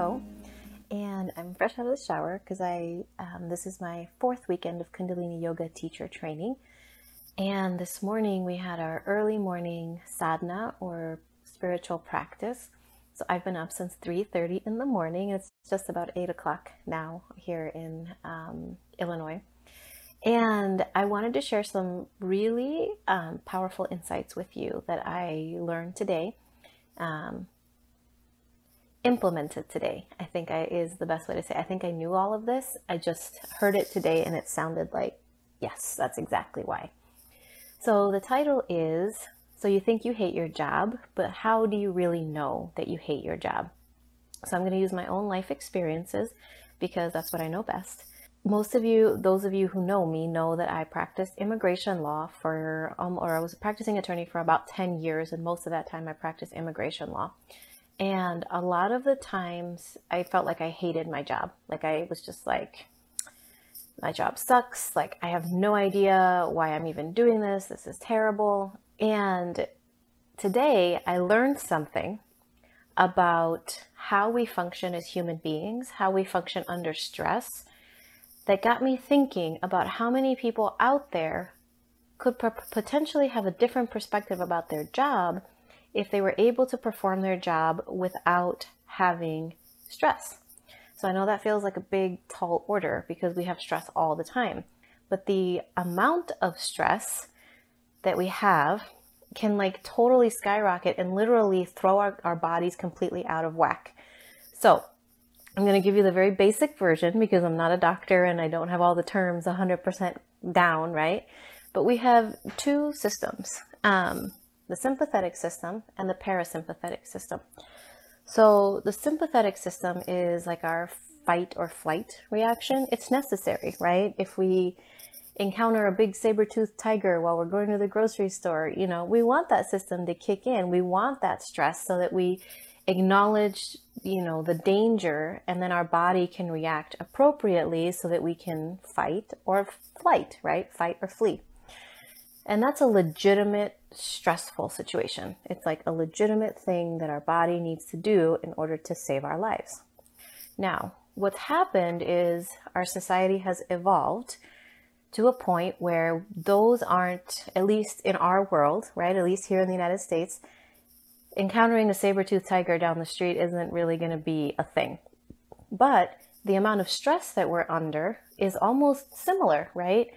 Co. And I'm fresh out of the shower because I um, this is my fourth weekend of Kundalini Yoga teacher training. And this morning we had our early morning sadhana or spiritual practice. So I've been up since 3:30 in the morning. It's just about eight o'clock now here in um, Illinois. And I wanted to share some really um, powerful insights with you that I learned today. Um, implemented today, I think I, is the best way to say. I think I knew all of this. I just heard it today and it sounded like, yes, that's exactly why. So the title is So You Think You Hate Your Job, but How Do You Really Know That You Hate Your Job? So I'm going to use my own life experiences because that's what I know best. Most of you, those of you who know me, know that I practiced immigration law for, um, or I was a practicing attorney for about 10 years, and most of that time I practiced immigration law. And a lot of the times I felt like I hated my job. Like I was just like, my job sucks. Like I have no idea why I'm even doing this. This is terrible. And today I learned something about how we function as human beings, how we function under stress, that got me thinking about how many people out there could potentially have a different perspective about their job if they were able to perform their job without having stress. So I know that feels like a big, tall order because we have stress all the time. But the amount of stress that we have can like totally skyrocket and literally throw our, our bodies completely out of whack. So I'm going to give you the very basic version because I'm not a doctor and I don't have all the terms 100% down, right? But we have two systems. Um, the sympathetic system and the parasympathetic system. So the sympathetic system is like our fight or flight reaction. It's necessary, right? If we encounter a big saber-toothed tiger while we're going to the grocery store, you know, we want that system to kick in. We want that stress so that we acknowledge, you know, the danger and then our body can react appropriately so that we can fight or flight, right? Fight or flee. And that's a legitimate stressful situation. It's like a legitimate thing that our body needs to do in order to save our lives. Now, what's happened is our society has evolved to a point where those aren't, at least in our world, right? At least here in the United States, encountering a saber-toothed tiger down the street isn't really going to be a thing. But the amount of stress that we're under is almost similar, right?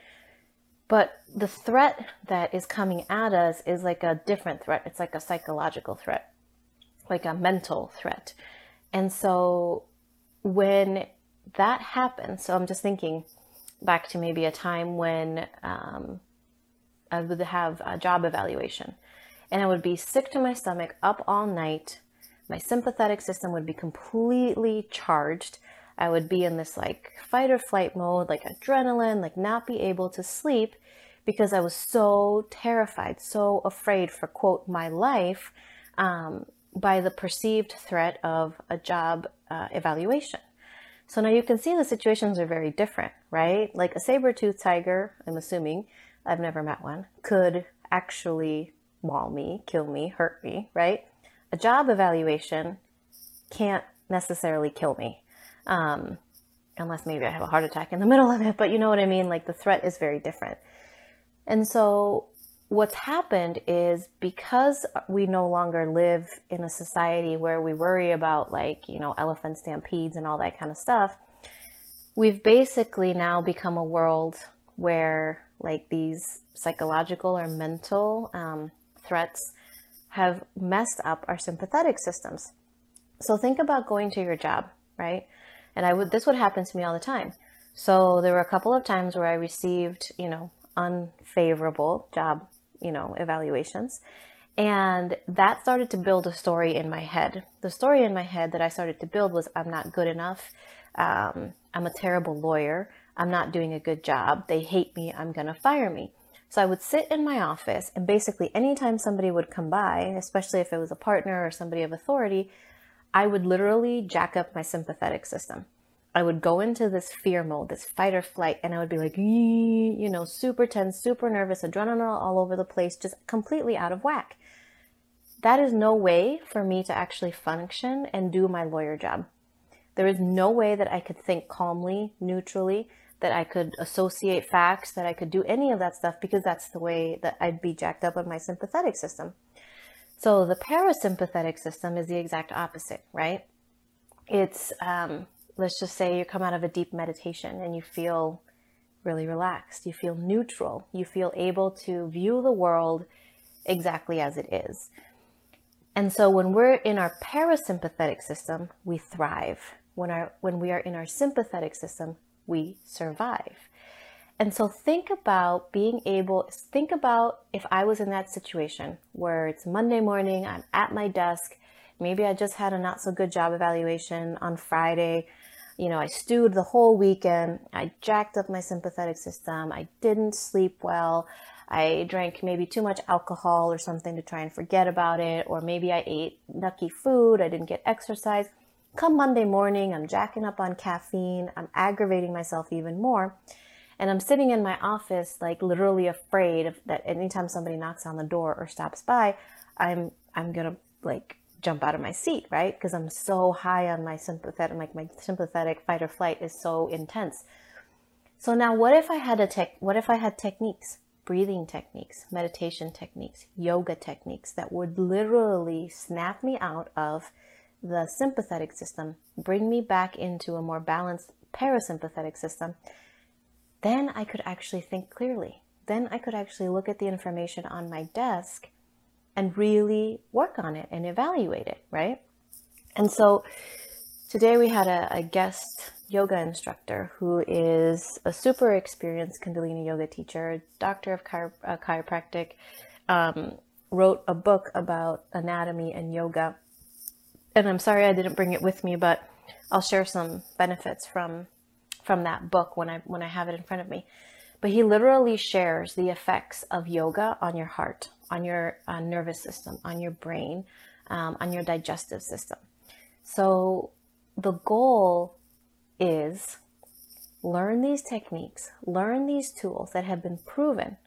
But the threat that is coming at us is like a different threat. It's like a psychological threat, like a mental threat. And so when that happens, so I'm just thinking back to maybe a time when um, I would have a job evaluation and I would be sick to my stomach up all night. My sympathetic system would be completely charged. I would be in this like fight or flight mode, like adrenaline, like not be able to sleep because I was so terrified, so afraid for quote my life um, by the perceived threat of a job uh, evaluation. So now you can see the situations are very different, right? Like a saber-toothed tiger, I'm assuming, I've never met one, could actually maul me, kill me, hurt me, right? A job evaluation can't necessarily kill me um, unless maybe I have a heart attack in the middle of it. But you know what I mean? Like the threat is very different. And so what's happened is because we no longer live in a society where we worry about like, you know, elephant stampedes and all that kind of stuff, we've basically now become a world where like these psychological or mental um, threats have messed up our sympathetic systems. So think about going to your job, right? And I would, this would happen to me all the time. So there were a couple of times where I received, you know, unfavorable job, you know, evaluations. And that started to build a story in my head. The story in my head that I started to build was I'm not good enough. Um, I'm a terrible lawyer. I'm not doing a good job. They hate me. I'm going to fire me. So I would sit in my office and basically anytime somebody would come by, especially if it was a partner or somebody of authority, I would literally jack up my sympathetic system. I would go into this fear mode, this fight or flight, and I would be like, you know, super tense, super nervous, adrenaline all over the place, just completely out of whack. That is no way for me to actually function and do my lawyer job. There is no way that I could think calmly, neutrally, that I could associate facts, that I could do any of that stuff because that's the way that I'd be jacked up on my sympathetic system. So the parasympathetic system is the exact opposite, right? It's, um, let's just say you come out of a deep meditation and you feel really relaxed, you feel neutral, you feel able to view the world exactly as it is. And so when we're in our parasympathetic system, we thrive. When, our, when we are in our sympathetic system, we survive. And so think about being able, think about if I was in that situation where it's Monday morning, I'm at my desk, maybe I just had a not so good job evaluation on Friday. You know, I stewed the whole weekend. I jacked up my sympathetic system. I didn't sleep well. I drank maybe too much alcohol or something to try and forget about it, or maybe I ate nucky food, I didn't get exercise. Come Monday morning, I'm jacking up on caffeine, I'm aggravating myself even more, and I'm sitting in my office, like literally afraid of that anytime somebody knocks on the door or stops by, I'm I'm gonna like jump out of my seat, right? Because I'm so high on my sympathetic, like my sympathetic fight or flight is so intense. So now, what if I had a tech? What if I had techniques? breathing techniques, meditation techniques, yoga techniques that would literally snap me out of the sympathetic system, bring me back into a more balanced parasympathetic system, then I could actually think clearly. Then I could actually look at the information on my desk and really work on it and evaluate it, right? And so today we had a, a guest yoga instructor who is a super experienced Kundalini yoga teacher, doctor of chiro- uh, chiropractic, um, wrote a book about anatomy and yoga. And I'm sorry I didn't bring it with me, but I'll share some benefits from from that book when I when I have it in front of me. But he literally shares the effects of yoga on your heart, on your uh, nervous system, on your brain, um, on your digestive system. So the goal is learn these techniques, learn these tools that have been proven,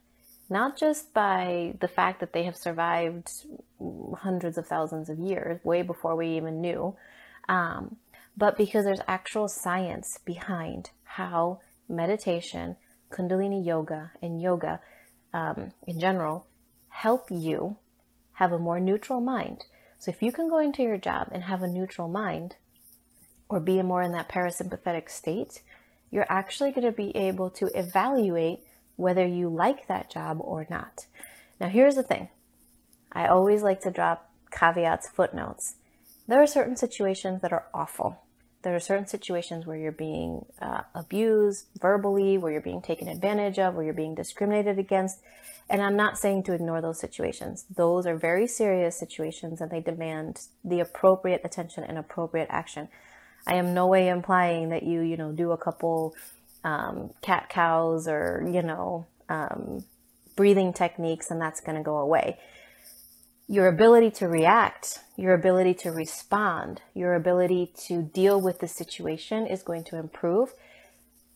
not just by the fact that they have survived hundreds of thousands of years, way before we even knew, um, but because there's actual science behind how meditation, Kundalini yoga, and yoga um, in general help you have a more neutral mind. So if you can go into your job and have a neutral mind, or be more in that parasympathetic state, you're actually going to be able to evaluate whether you like that job or not. Now, here's the thing I always like to drop caveats, footnotes. There are certain situations that are awful. There are certain situations where you're being uh, abused verbally, where you're being taken advantage of, where you're being discriminated against. And I'm not saying to ignore those situations. Those are very serious situations and they demand the appropriate attention and appropriate action. I am no way implying that you, you know, do a couple um, cat cows or, you know, um, breathing techniques and that's going to go away. Your ability to react, your ability to respond, your ability to deal with the situation is going to improve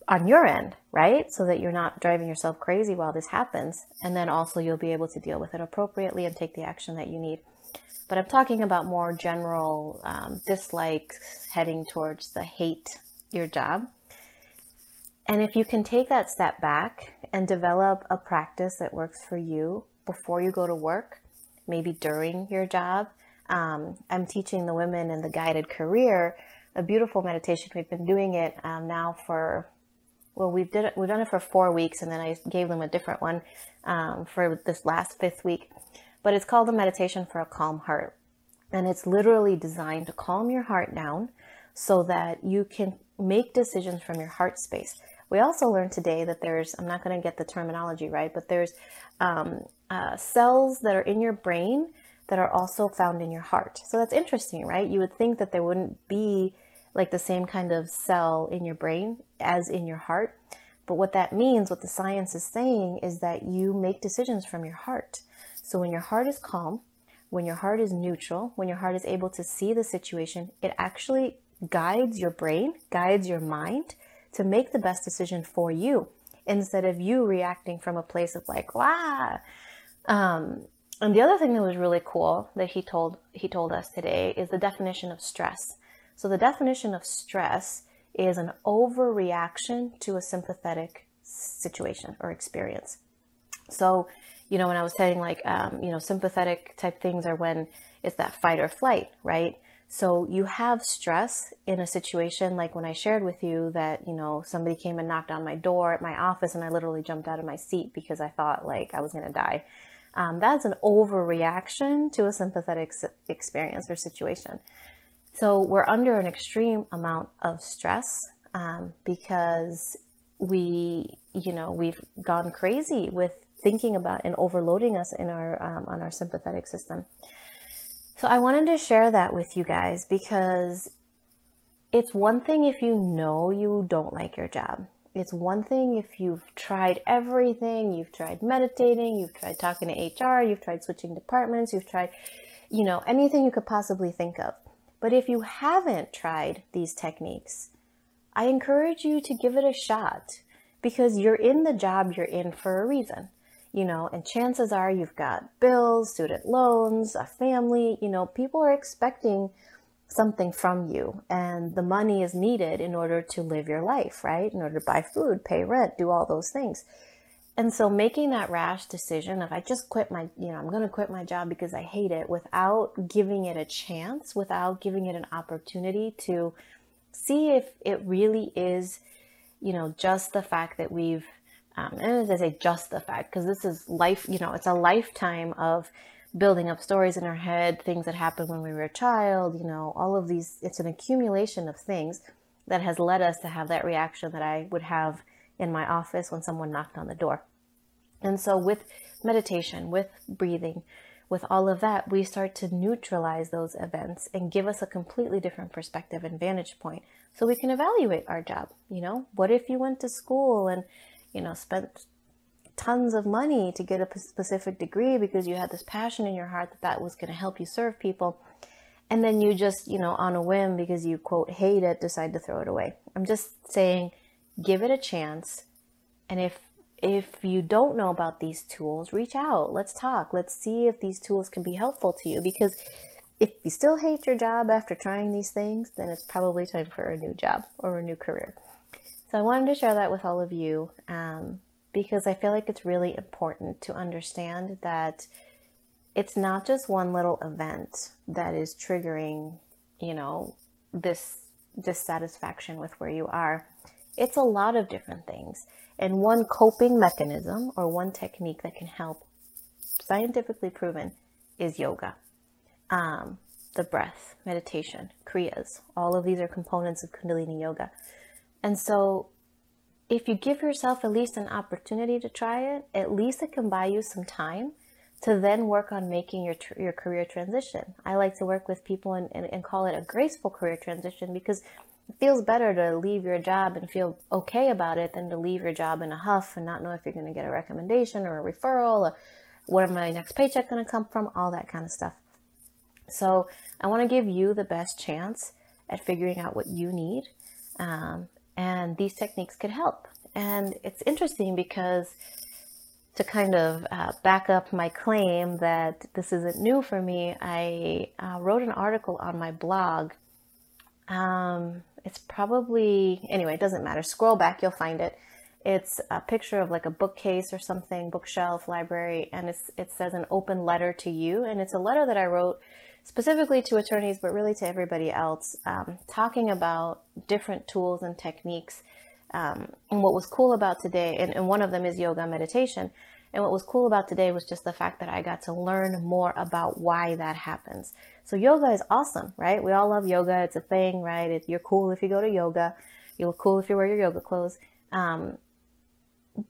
on your end, right? So that you're not driving yourself crazy while this happens. And then also you'll be able to deal with it appropriately and take the action that you need but I'm talking about more general um, dislikes heading towards the hate your job. And if you can take that step back and develop a practice that works for you before you go to work, maybe during your job, um, I'm teaching the women in the guided career a beautiful meditation. We've been doing it um, now for well, we've did it, we've done it for four weeks, and then I gave them a different one um, for this last fifth week but it's called a meditation for a calm heart. And it's literally designed to calm your heart down so that you can make decisions from your heart space. We also learned today that there's, I'm not going to get the terminology right, but there's um, uh, cells that are in your brain that are also found in your heart. So that's interesting, right? You would think that there wouldn't be like the same kind of cell in your brain as in your heart. But what that means, what the science is saying, is that you make decisions from your heart. So when your heart is calm, when your heart is neutral, when your heart is able to see the situation, it actually guides your brain, guides your mind to make the best decision for you instead of you reacting from a place of like, wow. Um, and the other thing that was really cool that he told he told us today is the definition of stress. So the definition of stress is an overreaction to a sympathetic situation or experience. So, you know, when I was saying like, um, you know, sympathetic type things are when it's that fight or flight, right? So you have stress in a situation like when I shared with you that, you know, somebody came and knocked on my door at my office and I literally jumped out of my seat because I thought like I was going to die. Um, that's an overreaction to a sympathetic experience or situation. So we're under an extreme amount of stress um, because we, you know, we've gone crazy with thinking about and overloading us in our um, on our sympathetic system. So I wanted to share that with you guys because it's one thing if you know you don't like your job. It's one thing if you've tried everything, you've tried meditating, you've tried talking to HR, you've tried switching departments, you've tried, you know, anything you could possibly think of. But if you haven't tried these techniques, I encourage you to give it a shot because you're in the job you're in for a reason, you know, and chances are you've got bills, student loans, a family, you know, people are expecting something from you and the money is needed in order to live your life, right? In order to buy food, pay rent, do all those things. And so making that rash decision of I just quit my, you know, I'm going to quit my job because I hate it without giving it a chance, without giving it an opportunity to see if it really is, you know, just the fact that we've, um, and as I say, just the fact, because this is life, you know, it's a lifetime of building up stories in our head, things that happened when we were a child, you know, all of these, it's an accumulation of things that has led us to have that reaction that I would have in my office when someone knocked on the door. And so, with meditation, with breathing, with all of that, we start to neutralize those events and give us a completely different perspective and vantage point so we can evaluate our job. You know, what if you went to school and, you know, spent tons of money to get a specific degree because you had this passion in your heart that that was going to help you serve people? And then you just, you know, on a whim because you quote hate it, decide to throw it away. I'm just saying, give it a chance. And if if you don't know about these tools, reach out. Let's talk. Let's see if these tools can be helpful to you because if you still hate your job after trying these things, then it's probably time for a new job or a new career. So I wanted to share that with all of you um, because I feel like it's really important to understand that it's not just one little event that is triggering, you know, this dissatisfaction with where you are. It's a lot of different things. And one coping mechanism or one technique that can help, scientifically proven, is yoga. Um, the breath, meditation, kriyas, all of these are components of Kundalini yoga. And so, if you give yourself at least an opportunity to try it, at least it can buy you some time to then work on making your, your career transition. I like to work with people and, and, and call it a graceful career transition because it feels better to leave your job and feel okay about it than to leave your job in a huff and not know if you're going to get a recommendation or a referral or where my next paycheck going to come from, all that kind of stuff. So I want to give you the best chance at figuring out what you need. Um, and these techniques could help. And it's interesting because to kind of uh, back up my claim that this isn't new for me, I uh, wrote an article on my blog um, it's probably, anyway, it doesn't matter. Scroll back, you'll find it. It's a picture of like a bookcase or something, bookshelf, library, and it's, it says an open letter to you. And it's a letter that I wrote specifically to attorneys, but really to everybody else, um, talking about different tools and techniques. Um, and what was cool about today, and, and one of them is yoga meditation. And what was cool about today was just the fact that I got to learn more about why that happens. So yoga is awesome, right? We all love yoga. It's a thing, right? It, you're cool if you go to yoga. You look cool if you wear your yoga clothes. Um,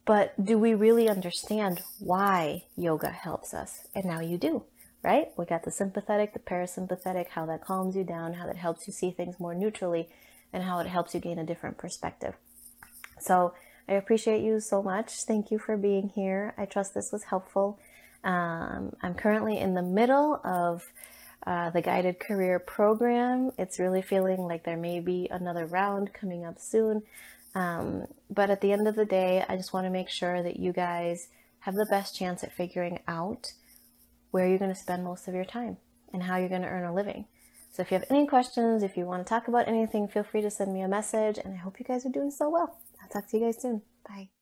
but do we really understand why yoga helps us? And now you do, right? We got the sympathetic, the parasympathetic, how that calms you down, how that helps you see things more neutrally, and how it helps you gain a different perspective. So I appreciate you so much. Thank you for being here. I trust this was helpful. Um, I'm currently in the middle of uh, the guided career program. It's really feeling like there may be another round coming up soon. Um, but at the end of the day, I just want to make sure that you guys have the best chance at figuring out where you're going to spend most of your time and how you're going to earn a living. So if you have any questions, if you want to talk about anything, feel free to send me a message. And I hope you guys are doing so well. I'll talk to you guys soon. Bye.